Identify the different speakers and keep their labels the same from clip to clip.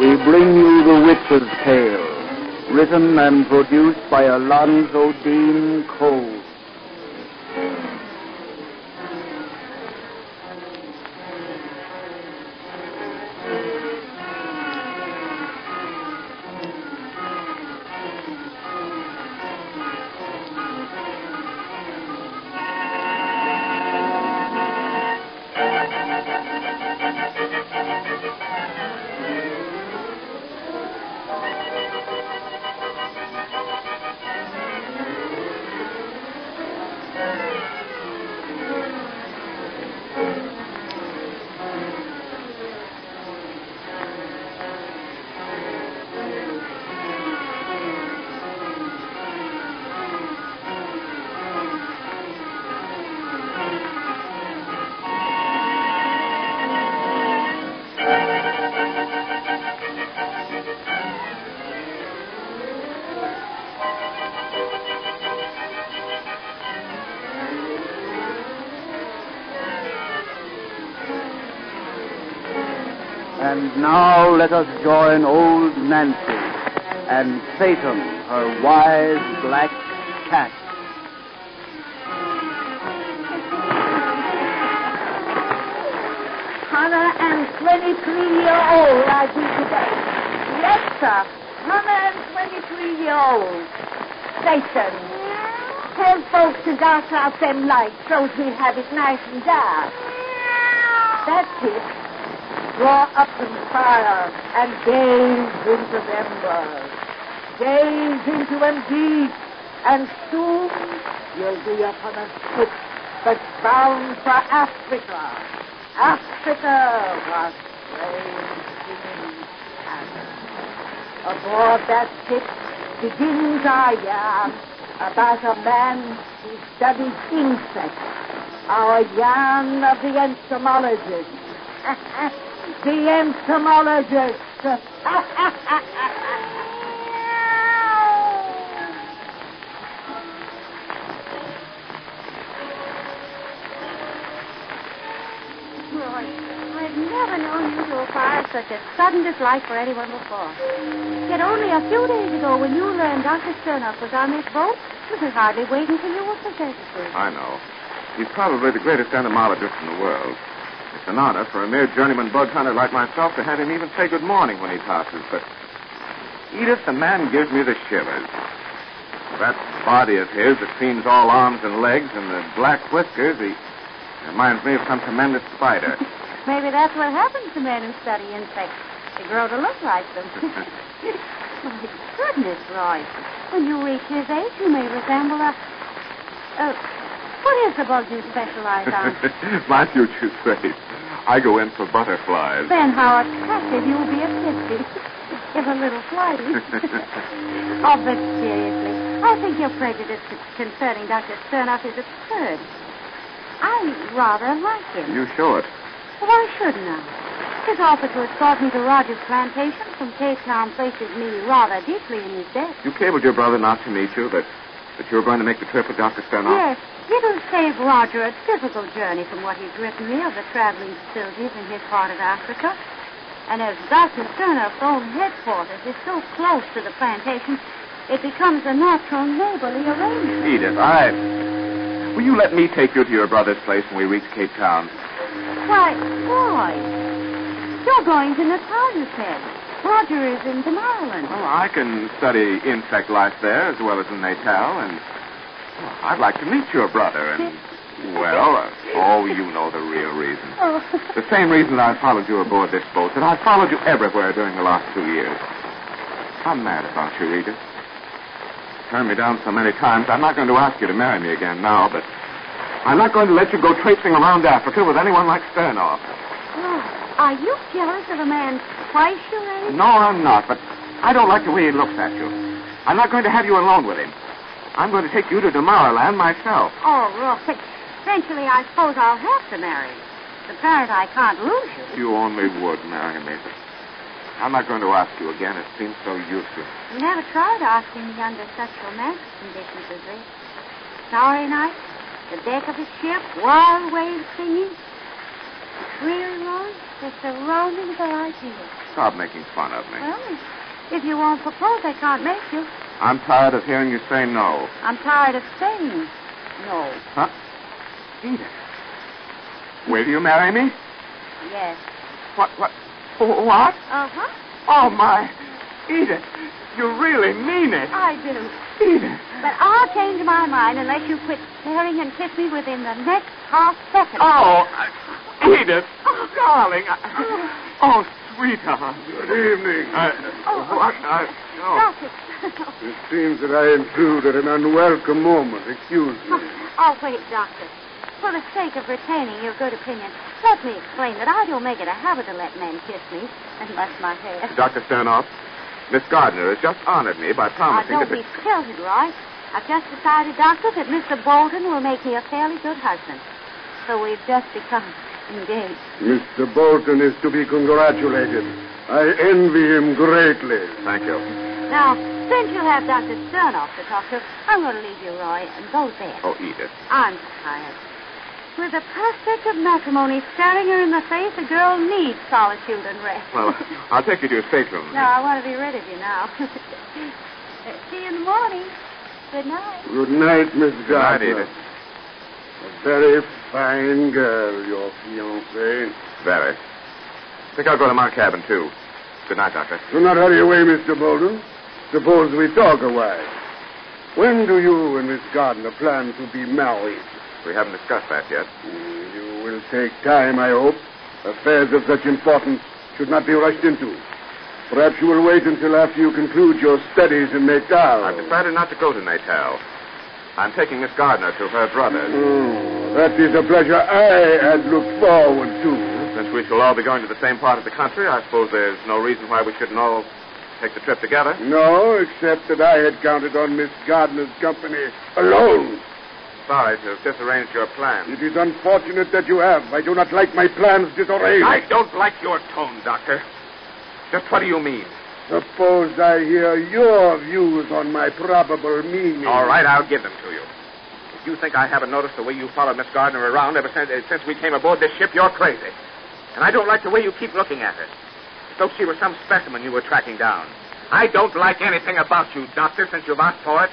Speaker 1: we bring you The Witch's Tale, written and produced by Alonzo Deen Cole. Now let us join old Nancy and Satan, her wise black cat.
Speaker 2: Hundred and twenty-three year old I do today. Yes, sir. Hundred and twenty-three year old. Satan. Tell folks to dart out them lights so we have it nice and dark. That's it. Draw up the fire and gaze into embers. Gaze into them deep, and soon you'll be upon a ship that's bound for Africa. Africa was strange things happen. Aboard that ship begins our yarn about a man who studies insects. Our yarn of the entomologist. the entomologist.
Speaker 3: Roy, I've never known you to acquire such a sudden dislike for anyone before. Yet only a few days ago, when you learned Dr. Sternoff was on this boat, you could hardly wait until you were presented to.
Speaker 4: I know. He's probably the greatest entomologist in the world. It's an honor for a mere journeyman bug hunter like myself to have him even say good morning when he passes, but Edith, the man gives me the shivers. That body of his that seems all arms and legs and the black whiskers, he reminds me of some tremendous spider.
Speaker 3: Maybe that's what happens to men who study insects. They grow to look like them. My goodness, Roy. When you reach his age, you may resemble a. Uh, what is the bug you specialize on?
Speaker 4: My future's safe. I go in for butterflies.
Speaker 3: then how attractive you'll be at 50. if a little flighty. oh, but seriously, I think your prejudice concerning Dr. Sternoff is absurd. I rather like him.
Speaker 4: You show it.
Speaker 3: Why shouldn't I? His offer to escort me to Roger's plantation from Cape Town places me rather deeply in his debt.
Speaker 4: You cabled your brother not to meet you, but that you were going to make the trip with Dr. Sternoff?
Speaker 3: Yes, it'll save Roger a difficult journey from what he's written me of the traveling facilities in his part of Africa. And as Dr. Sternoff's own headquarters is so close to the plantation, it becomes a natural neighborly arrangement.
Speaker 4: Edith, I. Will you let me take you to your brother's place when we reach Cape Town?
Speaker 3: Why, boy, you're going to Natalia's head. Roger is in Damaraland.
Speaker 4: Well, oh, I can study insect life there as well as in Natal, and I'd like to meet your brother, and, well, uh, oh, you know the real reason.
Speaker 3: Oh.
Speaker 4: The same reason I followed you aboard this boat, that I followed you everywhere during the last two years. I'm mad about you, Edith. Turned me down so many times, I'm not going to ask you to marry me again now, but I'm not going to let you go traipsing around Africa with anyone like Sternoff.
Speaker 3: Oh, are you jealous of a man twice your age?
Speaker 4: No, I'm not, but I don't like the way he looks at you. I'm not going to have you alone with him. I'm going to take you to Damaraland myself.
Speaker 3: Oh, Roy. Eventually, I suppose I'll have to marry you. The parent I can't lose you.
Speaker 4: You only would marry me, but I'm not going to ask you again. It seems so useless.
Speaker 3: You never tried asking me under such romantic conditions as this. Starry night, the deck of a ship, wild waves singing. The dreary road, just surrounding the ideal.
Speaker 4: stop making fun of me.
Speaker 3: Well, if you won't propose, I can't make you.
Speaker 4: I'm tired of hearing you say no.
Speaker 3: I'm tired of saying no.
Speaker 4: Huh? Edith. Will you marry me?
Speaker 3: Yes.
Speaker 4: What, what? What?
Speaker 3: Uh-huh.
Speaker 4: Oh, my. Edith, you really mean it.
Speaker 3: I do.
Speaker 4: Edith.
Speaker 3: But I'll change my mind unless you quit staring and kiss me within the next half second.
Speaker 4: Oh, uh, Edith, darling. I- oh, sweetheart.
Speaker 5: Good evening.
Speaker 4: Oh, what? I, oh.
Speaker 3: Doctor.
Speaker 5: It seems that I intrude at an unwelcome moment. Excuse me.
Speaker 3: oh, wait, Doctor. For the sake of retaining your good opinion, let me explain that I don't make it a habit to let men kiss me unless my hair.
Speaker 4: Dr. Sternoff, Miss Gardner has just honored me by
Speaker 3: Now,
Speaker 4: promising
Speaker 3: don't
Speaker 4: to...
Speaker 3: be tilted, Roy. I've just decided, Doctor, that Mr. Bolton will make me a fairly good husband. So we've just become engaged.
Speaker 5: Mr. Bolton is to be congratulated. I envy him greatly.
Speaker 4: Thank you.
Speaker 3: Now, since you'll have Dr. Sternoff to talk to, I'm going to leave you, Roy, and go there.
Speaker 4: Oh, Edith.
Speaker 3: I'm tired. With the prospect of matrimony staring her in the face, a girl needs solitude and rest.
Speaker 4: Well, I'll take you to your stateroom.
Speaker 3: no, I want to be rid of you now. See you in the morning. Good night.
Speaker 5: Good night, Miss
Speaker 4: Good night, Edith.
Speaker 5: A very fine girl, your fiancée.
Speaker 4: Very. I think I'll go to my cabin, too. Good night, Doctor.
Speaker 5: Do not hurry away, Mr. Bolton. Suppose we talk a while. When do you and Miss Gardner plan to be married?
Speaker 4: We haven't discussed that yet.
Speaker 5: Mm, You will take time, I hope. Affairs of such importance should not be rushed into. Perhaps you will wait until after you conclude your studies in Natal.
Speaker 4: I've decided not to go to Natal. I'm taking Miss Gardner to her brother's.
Speaker 5: Oh, that is a pleasure I had looked forward to.
Speaker 4: Since we shall all be going to the same part of the country, I suppose there's no reason why we shouldn't all take the trip together.
Speaker 5: No, except that I had counted on Miss Gardner's company alone.
Speaker 4: Sorry to have disarranged your plans.
Speaker 5: It is unfortunate that you have. I do not like my plans disarranged.
Speaker 4: I don't like your tone, Doctor. Just what do you mean?
Speaker 5: Suppose I hear your views on my probable meaning.
Speaker 4: All right, I'll give them to you. If you think I haven't noticed the way you followed Miss Gardner around ever since, uh, since we came aboard this ship, you're crazy. And I don't like the way you keep looking at her. Though she were some specimen you were tracking down. I don't like anything about you, Doctor, since you've asked for it.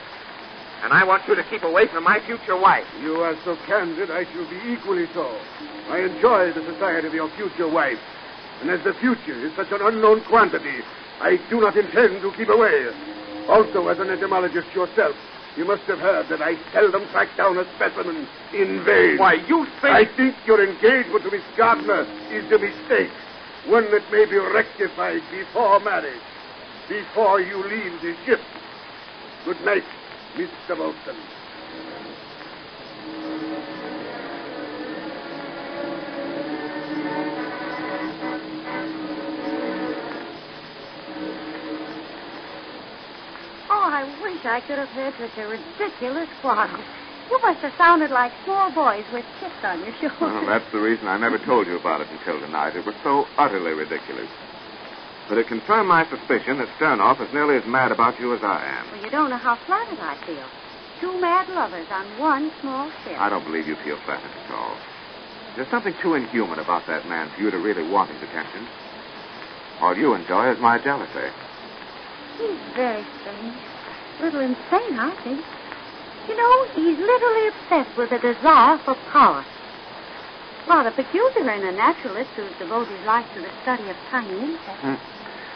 Speaker 4: And I want you to keep away from my future wife.
Speaker 5: You are so candid, I shall be equally so. I enjoy the society of your future wife. And as the future is such an unknown quantity, I do not intend to keep away. Also, as an entomologist yourself, you must have heard that I seldom track down a specimen in vain.
Speaker 4: Why, you think...
Speaker 5: I think your engagement to Miss Gardner is a mistake. One that may be rectified before marriage, before you leave the ship. Good night, Mr. Bolton.
Speaker 3: Oh, I wish I could have heard such a ridiculous quarrel. You must have sounded like small boys with chips on your shoulders.
Speaker 4: Well, that's the reason I never told you about it until tonight. It was so utterly ridiculous. But it confirmed my suspicion that Sternoff is nearly as mad about you as I am.
Speaker 3: Well, you don't know how flattered I feel. Two mad lovers on one small ship.
Speaker 4: I don't believe you feel flattered at all. There's something too inhuman about that man for you to really want his attention. All you enjoy is my jealousy.
Speaker 3: He's very strange. A little insane, I think. You know, he's literally obsessed with a desire for power. Rather peculiar in a naturalist who's devoted his life to the study of tiny insects.
Speaker 4: Hmm.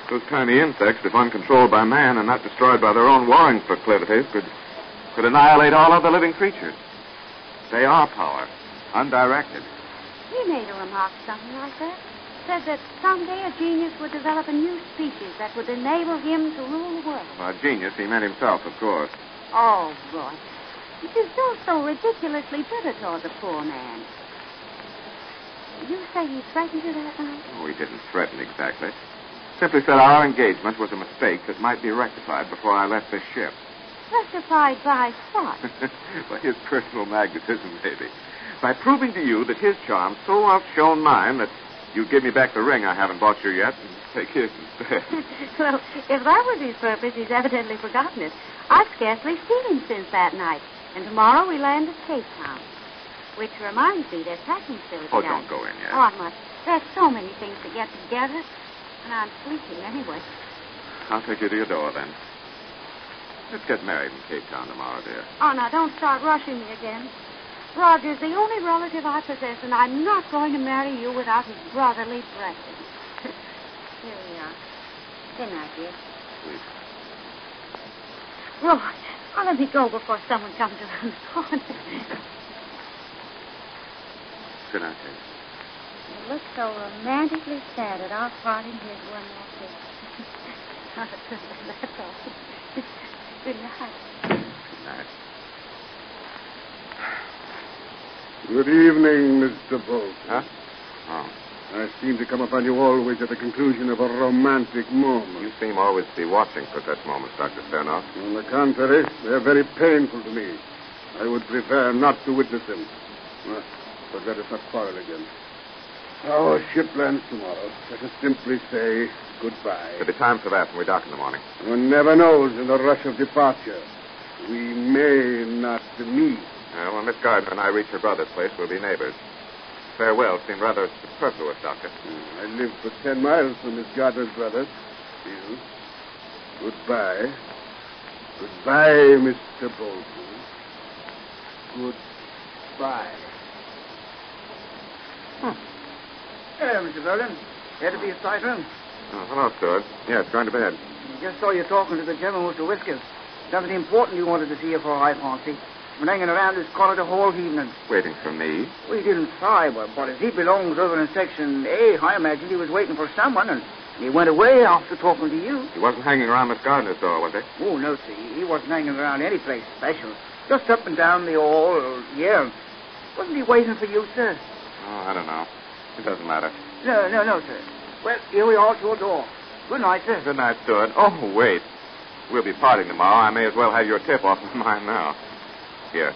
Speaker 4: Those tiny insects, if uncontrolled by man and not destroyed by their own warring proclivities, could, could annihilate all other living creatures. They are power, undirected.
Speaker 3: He made a remark something like that. Said that someday a genius would develop a new species that would enable him to rule the world.
Speaker 4: By genius, he meant himself, of course.
Speaker 3: Oh, Roy. You feel so ridiculously bitter toward the poor man. You say he threatened you that night?
Speaker 4: Oh, he didn't threaten exactly. Simply said our engagement was a mistake that might be rectified before I left this ship.
Speaker 3: Rectified by what?
Speaker 4: by his personal magnetism, maybe. By proving to you that his charm so outshone mine that you give me back the ring I haven't bought you yet and take his instead.
Speaker 3: well, if that was his purpose, he's evidently forgotten it. I've scarcely seen him since that night. And tomorrow we land at Cape Town. Which reminds me, there's packing still
Speaker 4: Oh, don't go in yet.
Speaker 3: Oh, I must. There's so many things to get together. And I'm sleeping anyway.
Speaker 4: I'll take you to your door then. Let's get married in Cape Town tomorrow, dear.
Speaker 3: Oh, now don't start rushing me again. Roger's the only relative I possess, and I'm not going to marry you without his brotherly blessing.
Speaker 2: Here we are. Good night, dear.
Speaker 4: Sweet.
Speaker 3: Roger, oh, let me go before someone comes around the corner.
Speaker 4: Good night, Kate.
Speaker 2: You look so romantically sad at our parting. Here's one more kiss.
Speaker 3: That's all. Good night.
Speaker 4: Good night.
Speaker 5: Good evening, Mr. Bolton.
Speaker 4: Huh? Oh.
Speaker 5: I seem to come upon you always at the conclusion of a romantic moment.
Speaker 4: You seem always to be watching for such moments, Dr. Sternoff.
Speaker 5: On the contrary, they're very painful to me. I would prefer not to witness them. But let us not quarrel again. Our ship lands tomorrow. Let us simply say goodbye.
Speaker 4: There'll be time for that when we dock in the morning.
Speaker 5: One never knows in the rush of departure. We may not meet.
Speaker 4: Uh, when Miss Gardner and I reach her brother's place, we'll be neighbors. Farewell seemed rather superfluous, Doctor.
Speaker 5: Hmm, I live for ten miles from Miss Gardner's brother. Still, goodbye. Goodbye, Mr. Bolton. Goodbye. Hmm.
Speaker 1: Hello, Mr. Berlin. Here to be a sight room.
Speaker 4: Oh, hello, Stuart. Yes, going to bed.
Speaker 1: Just saw you talking to the gentleman with the whiskers. Something important you wanted to see you for, I fancy. Been hanging around this corridor whole evening.
Speaker 4: Waiting for me.
Speaker 1: We didn't say, but, but as he belongs over in section A, I imagined he was waiting for someone, and he went away after talking to you.
Speaker 4: He wasn't hanging around Miss Gardner's door, was he?
Speaker 1: Oh, no, see, he wasn't hanging around any place special. Just up and down the hall, yeah. Wasn't he waiting for you, sir?
Speaker 4: Oh, I don't know. It doesn't matter.
Speaker 1: No, no, no, sir. Well, here we are at your door. Good night, sir.
Speaker 4: Good night, Stewart. Oh, wait. We'll be parting tomorrow. I may as well have your tip off of mine now. Here.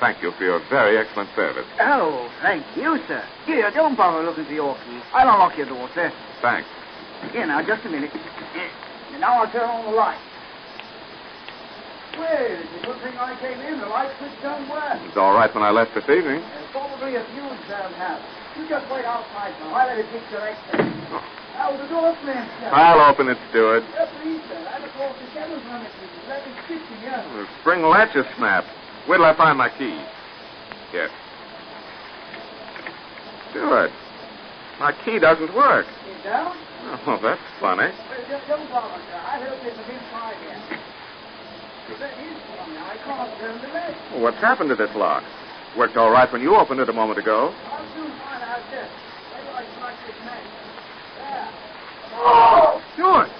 Speaker 4: Thank you for your very excellent service.
Speaker 1: Oh, thank you, sir. Here, don't bother looking for your key. I'll unlock your door, sir.
Speaker 4: Thanks.
Speaker 1: Here, now, just a minute. And now I'll turn on the light. Well, it's a good thing I came in. The light switch don't work.
Speaker 4: It was all right when I left this evening.
Speaker 1: There's probably a fuse down house. You just wait outside, sir. I'll let it take your exit. Now, the door slammed shut.
Speaker 4: I'll open it, Stewart.
Speaker 1: Yeah, please, sir. I'm across the devil's run it. Let me speak to.
Speaker 4: The spring latch is snapped. Where till I find my key? Here. Stewart, my key doesn't work.
Speaker 1: You down?
Speaker 4: Oh, that's funny.
Speaker 1: Well, just don't bother, sir. I heard it was inside here. That is funny. I can't turn the latch.
Speaker 4: Well, what's happened to this lock? Worked all right when you opened it a moment ago.
Speaker 1: I'll soon find out this. Maybe I can like this match. There. Oh!
Speaker 4: Stewart!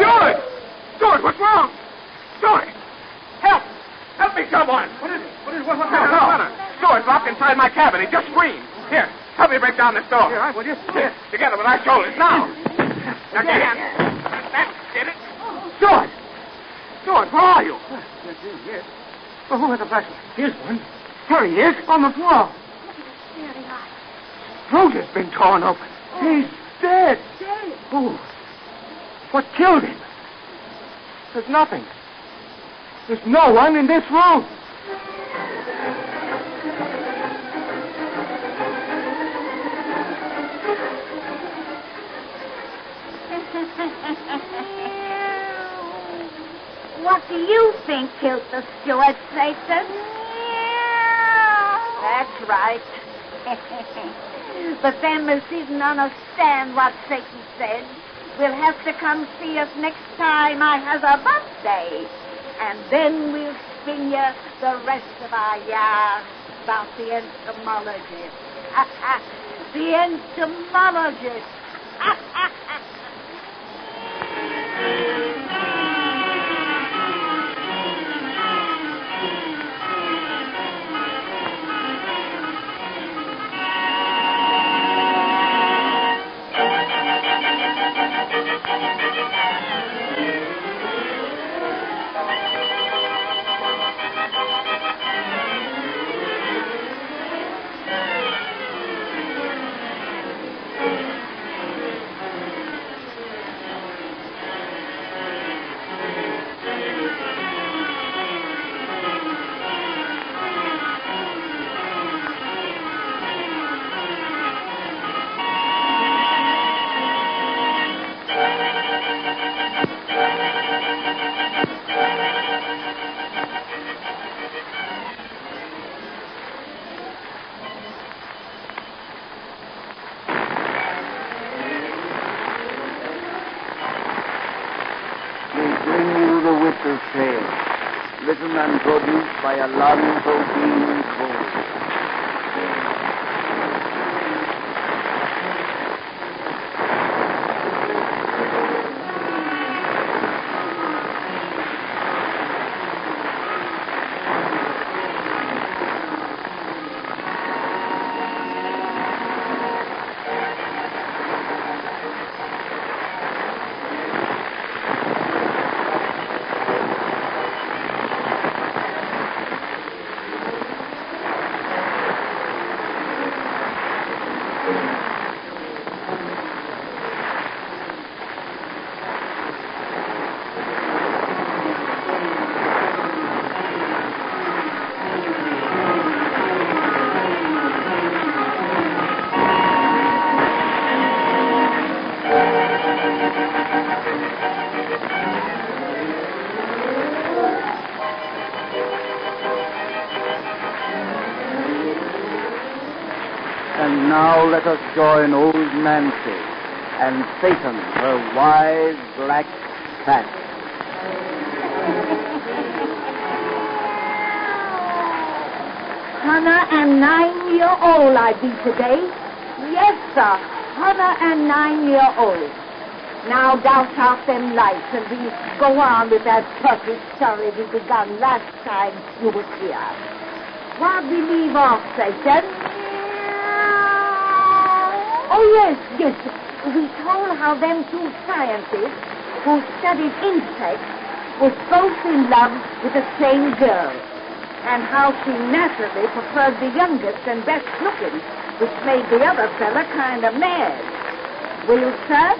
Speaker 4: Stewart! Stewart, what's wrong? Stewart! Help! Help me, someone! What is it? What is what, what's
Speaker 1: happened?
Speaker 4: the matter? Stewart's locked inside my cabin. He just screamed. Here, help me break down this door.
Speaker 1: Here, I will just.
Speaker 4: Here, together with our shoulders. Now. Now, get in. That did it. Stewart! Stewart, where are you?
Speaker 1: Yes, yes, yes. Well, who has a flashlight? Here's one. There he is, on the floor.
Speaker 3: There they are.
Speaker 1: Throat has been torn open. He's dead.
Speaker 3: Dead.
Speaker 1: Who? What killed him? There's nothing. There's no one in this room.
Speaker 2: What do you think killed the steward, Satan? That's right. but them as didn't understand what Satan said We'll have to come see us next time I have a birthday. And then we'll spin you the rest of our yarn about the entomologist. the entomologist. sale.
Speaker 1: Written and produced by a long protein. Let us join old Nancy and Satan, her wise black cat.
Speaker 2: nine year old I be today. Yes, sir. Hannah and nine year old. Now douse out them lights and we go on with that perfect story we begun last time you was here. What we leave off, Satan? Oh, yes, yes. We told how them two scientists who studied insects was both in love with the same girl and how she naturally preferred the youngest and best looking, which made the other fella kind of mad. Well, sir,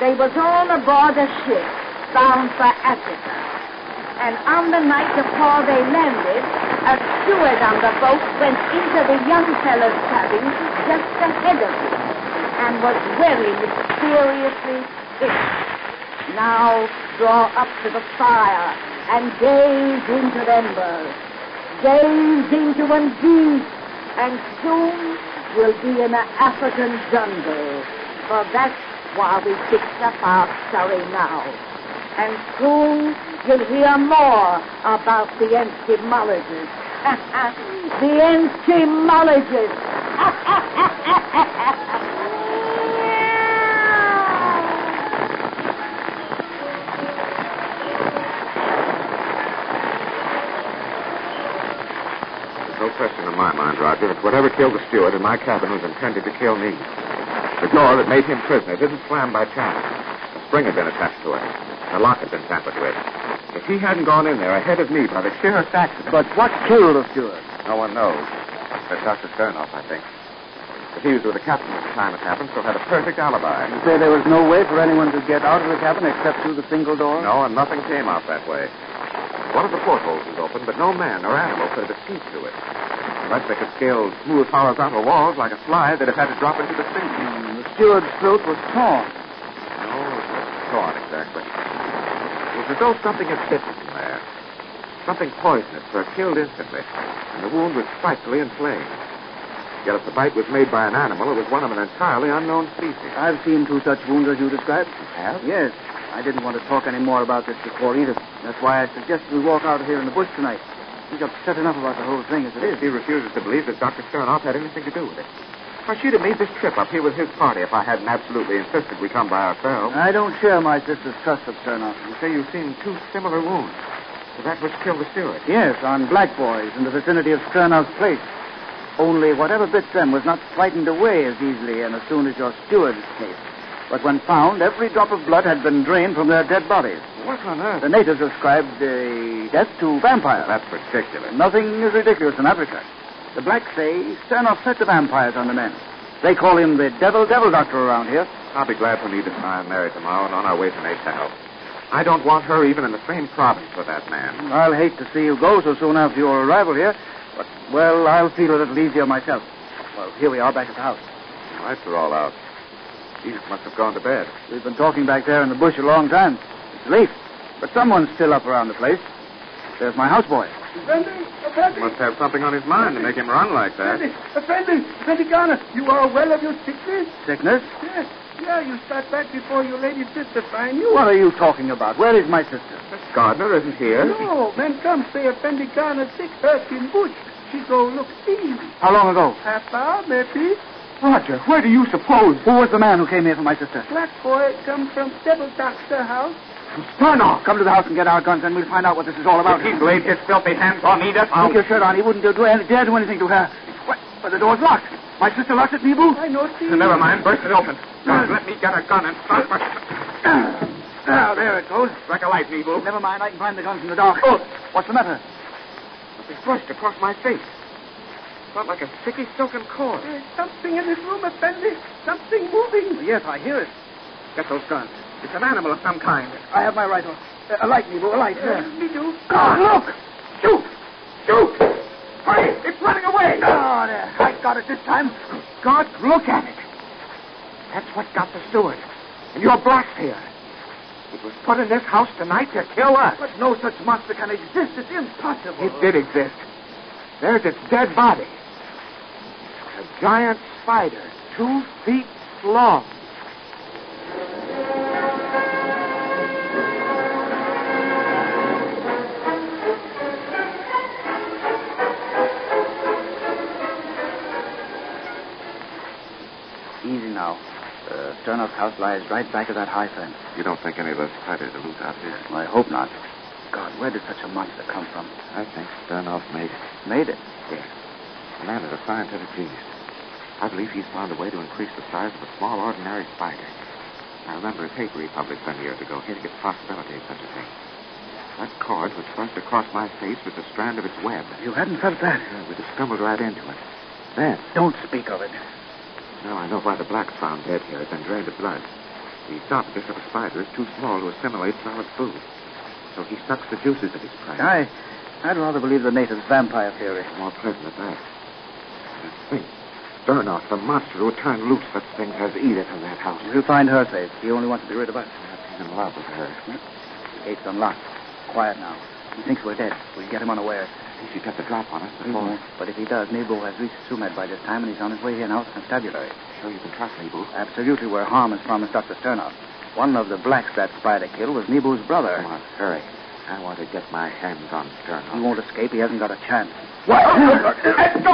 Speaker 2: they was all aboard a ship bound for Africa. And on the night before they landed, a steward on the boat went into the young fella's cabin just ahead of him and was very mysteriously hit. Now draw up to the fire and gaze into embers. Gaze into them deep, and soon we'll be in an African jungle. For that's why we picked up our story now. And soon you'll hear more about the entomologists. the entomologists.
Speaker 4: question in my mind, Roger, that whatever killed the steward in my cabin was intended to kill me. The door that made him prisoner didn't slam by chance. A spring had been attached to it. The lock had been tampered with. If he hadn't gone in there ahead of me by the sheerest accident,
Speaker 1: But what killed the steward?
Speaker 4: no one knows. But Dr. Sternoff, I think. If he was with the captain at the time it happened, so had a perfect alibi.
Speaker 1: You say there was no way for anyone to get out of the cabin except through the single door?
Speaker 4: No, and nothing came out that way. One of the portholes was open, but no man or animal could have escaped through it. Unless they could scale smooth horizontal walls like a fly, they'd have had to drop into the sea.
Speaker 1: Hmm, the steward's throat was torn.
Speaker 4: No, it wasn't torn exactly. It was as though something had bitten him there. Something poisonous, for it killed instantly, and the wound was frightfully inflamed. Yet if the bite was made by an animal, it was one of an entirely unknown species.
Speaker 1: I've seen two such wounds as you described.
Speaker 4: have?
Speaker 1: Yes. I didn't want to talk any more about this before either. That's why I suggested we walk out of here in the bush tonight. He's upset enough about the whole thing as it is.
Speaker 4: He refuses to believe that Dr. Sternoff had anything to do with it. Why, she'd have made this trip up here with his party if I hadn't absolutely insisted we come by ourselves.
Speaker 1: I don't share my sister's trust of Sternoff.
Speaker 4: You say you've seen two similar wounds. So that which killed the steward.
Speaker 1: Yes, on black boys in the vicinity of Sternoff's place. Only whatever bit them was not frightened away as easily and as soon as your steward's case. But when found, every drop of blood had been drained from their dead bodies.
Speaker 4: What on earth?
Speaker 1: The natives ascribed uh, death to vampires.
Speaker 4: That's ridiculous.
Speaker 1: Nothing is ridiculous in Africa. The blacks say Sternoff set the vampires on the men. They call him the devil devil doctor around here.
Speaker 4: I'll be glad when Edith and I are married tomorrow and on our way to Natal. I don't want her even in the same province with that man.
Speaker 1: I'll hate to see you go so soon after your arrival here, but, well, I'll feel a little easier myself. Well, here we are back at the house.
Speaker 4: The lights are all out. Edith must have gone to bed.
Speaker 1: We've been talking back there in the bush a long time. It's late, but someone's still up around the place. There's my houseboy.
Speaker 5: Effendi, Effendi,
Speaker 4: Must have something on his mind to make him run like that.
Speaker 5: Effendi, Effendi, Effendi Garner, you are well of your sickness?
Speaker 1: Sickness?
Speaker 5: Yes, yes. Yeah, you start back before your lady sister find you.
Speaker 1: What are you talking about? Where is my sister?
Speaker 4: Miss Gardner isn't here.
Speaker 5: No, men come say Effendi Garner sick, hurt in bush. She go look see.
Speaker 1: How long ago?
Speaker 5: Half hour, maybe.
Speaker 1: Roger, where do you suppose? Who was the man who came here for my sister?
Speaker 5: Black boy come from Devil Doctor house.
Speaker 1: Sternoff. Come to the house and get our guns, and we'll find out what this is all about.
Speaker 4: If he laid his filthy hands on Edith, I'll...
Speaker 1: Take your shirt on. He wouldn't do, do, dare do anything to her. What? But the door's locked. My sister locked it, Nebu?
Speaker 5: I know see.
Speaker 4: Never mind. Burst it open. Uh. Now, let me get a gun and start my...
Speaker 1: Now, there it goes.
Speaker 4: Strike a light, Nebo.
Speaker 1: Never mind. I can find the guns in the dark. Oh. What's the matter?
Speaker 4: They flushed across my face. Felt like a sticky silken cord.
Speaker 5: There's something in this room, Effendi. Something moving.
Speaker 1: Yes, I hear it.
Speaker 4: Get those guns. It's an animal of some kind.
Speaker 1: I have my rifle. Uh, a light, Nebu, a light.
Speaker 5: Yes,
Speaker 1: There.
Speaker 5: me do.
Speaker 1: Oh, look!
Speaker 4: Shoot! Shoot! Hurry! It's running away!
Speaker 1: Oh, there. I got it this time.
Speaker 4: God, look at it. That's what got the steward. And your blacks here. It was put in this house tonight to kill us.
Speaker 1: But no such monster can exist. It's impossible.
Speaker 4: It did exist. There's its dead body. A giant spider, two feet long.
Speaker 1: Easy now. Uh, Sternoff's house lies right back of that high fence.
Speaker 4: You don't think any of those spiders are loose out here?
Speaker 1: I hope not. God, where did such a monster come from?
Speaker 4: I think Sternoff made it.
Speaker 1: Made it.
Speaker 4: Yes. The man is a scientific genius. I believe he's found a way to increase the size of a small, ordinary spider. I remember a paper he published some years ago hinting at the possibility of such a thing. That cord was thrust across my face with the strand of its web.
Speaker 1: You hadn't felt that.
Speaker 4: We'd have stumbled right into it. Then,
Speaker 1: Don't speak of it.
Speaker 4: now I know why the blacks found dead here had been drained of blood. He thought this little spider is too small to assimilate solid food. So he sucks the juices of his prey.
Speaker 1: I, I'd rather believe the natives' vampire theory.
Speaker 4: More pleasant at that. Think. Burnoff, the monster who turned loose such things as Edith in that house.
Speaker 1: We'll find her safe. He only wants to be rid of us.
Speaker 4: He's in love with her.
Speaker 1: The gate's unlocked. Quiet now. He thinks we're dead. We'll get him unawares.
Speaker 4: He should get the drop on us before.
Speaker 1: won't. But if he does, Nebo has reached Sumed by this time, and he's on his way here now to constabulary.
Speaker 4: Sure you can trust Nebo.
Speaker 1: Absolutely where harm is promised Dr. Sternoff. One of the blacks that spider killed was Nebu's brother.
Speaker 4: Come on, hurry. I want to get my hands on
Speaker 1: Stern.
Speaker 4: He
Speaker 1: won't escape. He hasn't got a chance.
Speaker 5: What? Let go!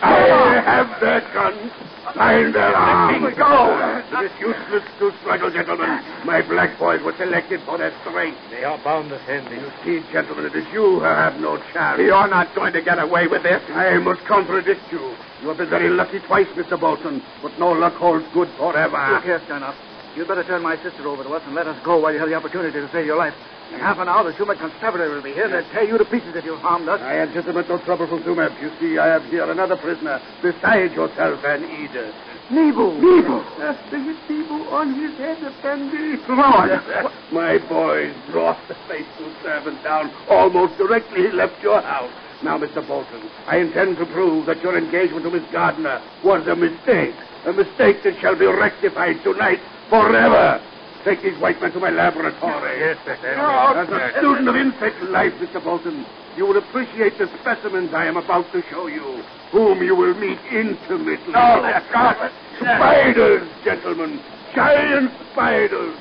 Speaker 5: I have their guns. Find their arms.
Speaker 4: Let me go.
Speaker 5: It is useless to struggle, gentlemen. My black boys were selected for their strength.
Speaker 6: They are bound to send me.
Speaker 5: You see, gentlemen, it is you who have no chance.
Speaker 4: You're not going to get away with this.
Speaker 5: I must contradict you. You have been very lucky twice, Mr. Bolton, but no luck holds good forever.
Speaker 1: Look here, Sternoff. You'd better turn my sister over to us and let us go while you have the opportunity to save your life. In half an hour, the Sumet constabulary will be here. They'll tear you to pieces if you harmed us.
Speaker 5: I anticipate no trouble from Sumet. You see, I have here another prisoner besides yourself and Edith.
Speaker 1: Nebo!
Speaker 5: Nebo! Nothing is Nebo on his head, Effendi.
Speaker 4: Lord!
Speaker 5: My boys brought the faithful servant down almost directly he left your house. Now, Mr. Bolton, I intend to prove that your engagement to Miss Gardner was a mistake. A mistake that shall be rectified tonight forever. Take these white men to my laboratory.
Speaker 6: Yes.
Speaker 5: As a student of insect life, Mr. Bolton, you will appreciate the specimens I am about to show you, whom you will meet intimately.
Speaker 4: God.
Speaker 5: Spiders, gentlemen. Giant spiders.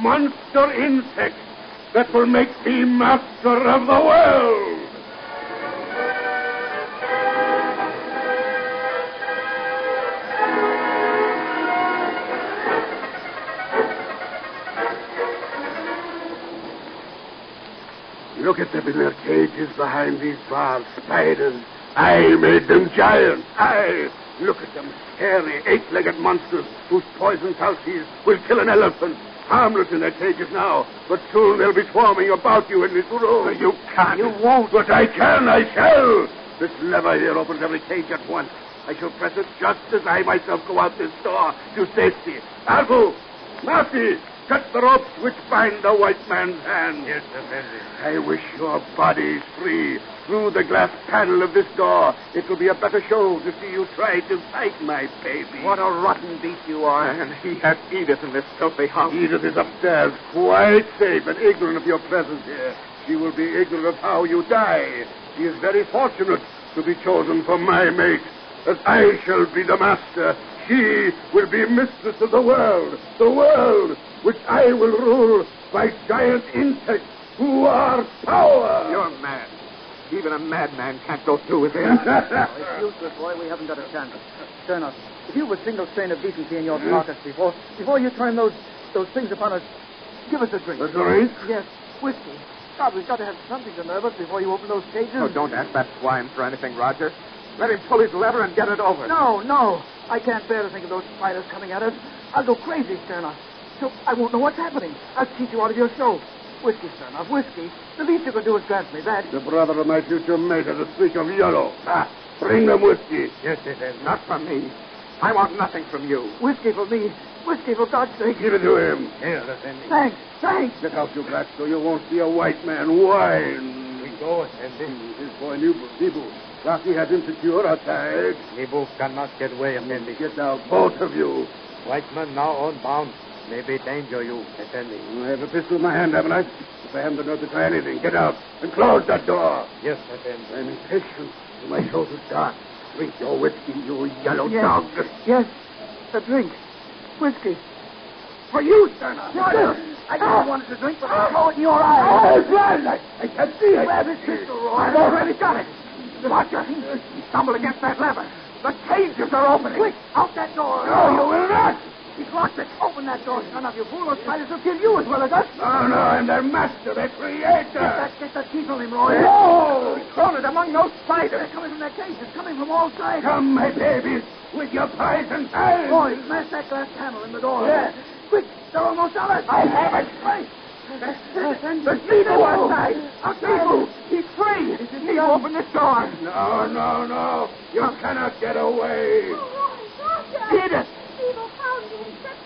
Speaker 5: Monster insects that will make me master of the world. Look at them in their cages behind these bars. Spiders. I made them giant. I. Look at them. Hairy, eight-legged monsters whose poison salsies will kill an elephant. Harmless in their cages now, but soon they'll be swarming about you in this room. You can't. You won't. But I can. I shall. This lever here opens every cage at once. I shall press it just as I myself go out this door to safety. Alfu, Marty, cut the ropes which bind the white man's hands.
Speaker 6: Yes, Effendi.
Speaker 5: I wish your bodies free. Through the glass panel of this door, it will be a better show to see you try to fight my baby.
Speaker 1: What a rotten beast you are.
Speaker 4: And he has Edith in this filthy house.
Speaker 5: Edith is upstairs, quite safe and ignorant of your presence here. She will be ignorant of how you die. She is very fortunate to be chosen for my mate. As I shall be the master, she will be mistress of the world. The world which I will rule by giant insects who are power.
Speaker 4: You're mad. Even a madman can't go through with him.
Speaker 1: it's useless, boy. We haven't got a chance. Sternos, if you've a single strain of decency in your hmm? pockets before before you turn those those things upon us, give us a drink.
Speaker 5: A drink?
Speaker 1: Yes, whiskey. God, we've got to have something to nerve us before you open those cages.
Speaker 4: Oh, don't ask that swine for anything, Roger. Let him pull his lever and get it over.
Speaker 1: No, no. I can't bear to think of those spiders coming at us. I'll go crazy, Sternos. So I won't know what's happening. I'll cheat you out of your show. Whiskey, Sternos, whiskey. The least you can do is grant me that.
Speaker 5: The brother of my future mate has a streak of yellow. Ah, bring them whiskey.
Speaker 4: Yes, it is. Not from me. I want nothing from you.
Speaker 1: Whiskey for me. Whiskey, for God's sake.
Speaker 5: Give it to him.
Speaker 4: Here, Effendi.
Speaker 1: Thanks, thanks.
Speaker 5: Get out, you black, so you won't see a white man whine.
Speaker 4: We go, Effendi.
Speaker 5: His boy Nibu, Nibu. Rocky has him secure outside.
Speaker 6: Nibu cannot get away, Effendi.
Speaker 5: Get out, both of you.
Speaker 6: White man now on bound. Maybe danger you, Effendi.
Speaker 5: I have a pistol in my hand, haven't I? If I haven't the nerve to try anything, get out and close that door.
Speaker 6: Yes, Effendi.
Speaker 5: I'm impatient. My shoulder's are dark. Drink your whiskey, you yellow
Speaker 1: Yes.
Speaker 5: dog.
Speaker 1: Yes, a drink. Whiskey.
Speaker 5: For you, Sterner.
Speaker 1: I just ah. wanted to drink, but I saw it in your eyes.
Speaker 5: Ah, oh, blind. I, I can't see it.
Speaker 1: Where's his pistol, Roy?
Speaker 5: I've already got it. Roger, he stumbled against that lever. The cages are opening.
Speaker 1: Quick, out that door.
Speaker 5: No, you will not.
Speaker 1: He's locked it. Open that door, son of you fool. Those spiders will kill you as well as us.
Speaker 5: No, no, I'm their master, their creator.
Speaker 1: Get that, get that teeth on him, Roy.
Speaker 5: No! It among those spiders.
Speaker 1: They're coming from their cages, coming from all sides.
Speaker 5: Come, my babies, with your poison tongue.
Speaker 1: Roy, smash that glass panel in the door.
Speaker 5: Yeah.
Speaker 1: Quick, they're almost on us.
Speaker 5: I have it.
Speaker 1: Right.
Speaker 5: The Sifu outside. A Sifu. He's free. He's open this door. No, no, no. You cannot get away. Edith.
Speaker 2: Evil found me and set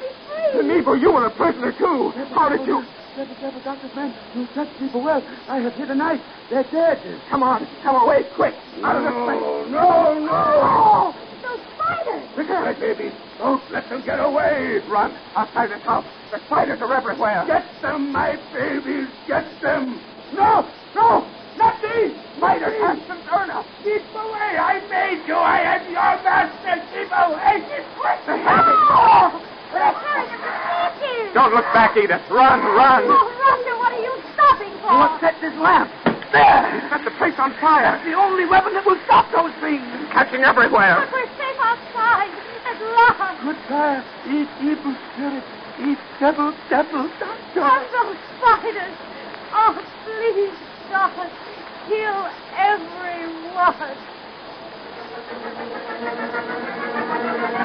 Speaker 2: me.
Speaker 5: Nebo, you were a prisoner, too. How did you...
Speaker 1: Careful, careful, doctor's man. You touch people well. I have hit a knife. They're dead.
Speaker 5: Come on. Come away, quick. Out of this place. No, no,
Speaker 2: Oh, those spiders.
Speaker 5: Look at babies. Don't let them get away. Run. Outside this house. The spiders are everywhere. Get them, my babies. Get them. No, no. Not these. Spiders have some turn. Keep away. I made you. I am your master. Keep away. Keep quick. They're having.
Speaker 2: They're turning into statues.
Speaker 4: Don't look back, Edith. Run, run.
Speaker 2: Oh, Roger, what are you stopping for?
Speaker 1: What set this lamp?
Speaker 5: There. He's set the place on fire.
Speaker 1: The only weapon that will stop those things.
Speaker 4: Catching everywhere.
Speaker 2: But we're safe outside. At last.
Speaker 1: Good fire. Eat evil spirit. Eat devil, devil, doctor.
Speaker 2: And those spiders. Oh, please, God, kill everyone. Satan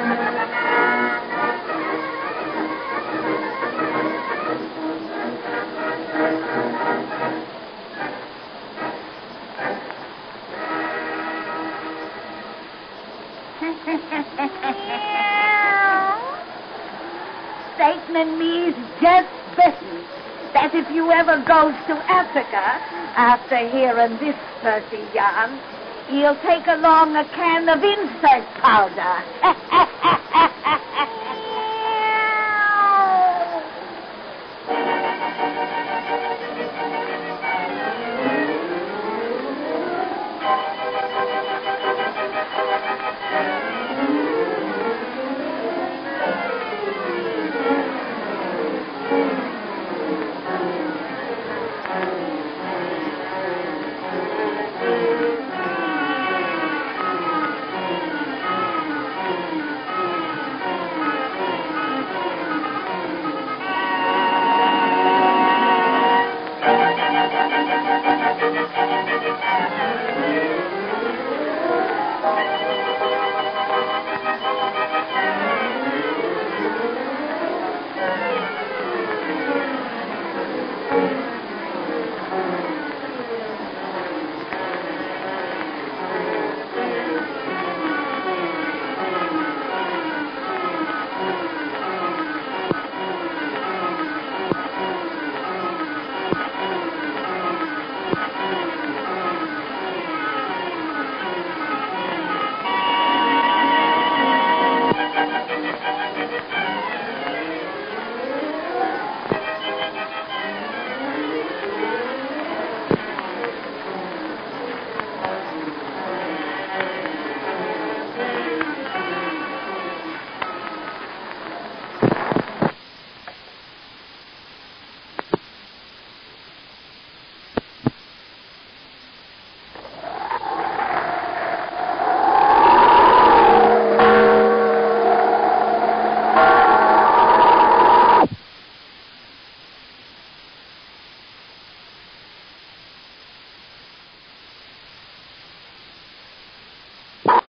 Speaker 2: and me's just bitten that if you ever goes to Africa after hearing this Percy yarn, he'll take along a can of insect powder.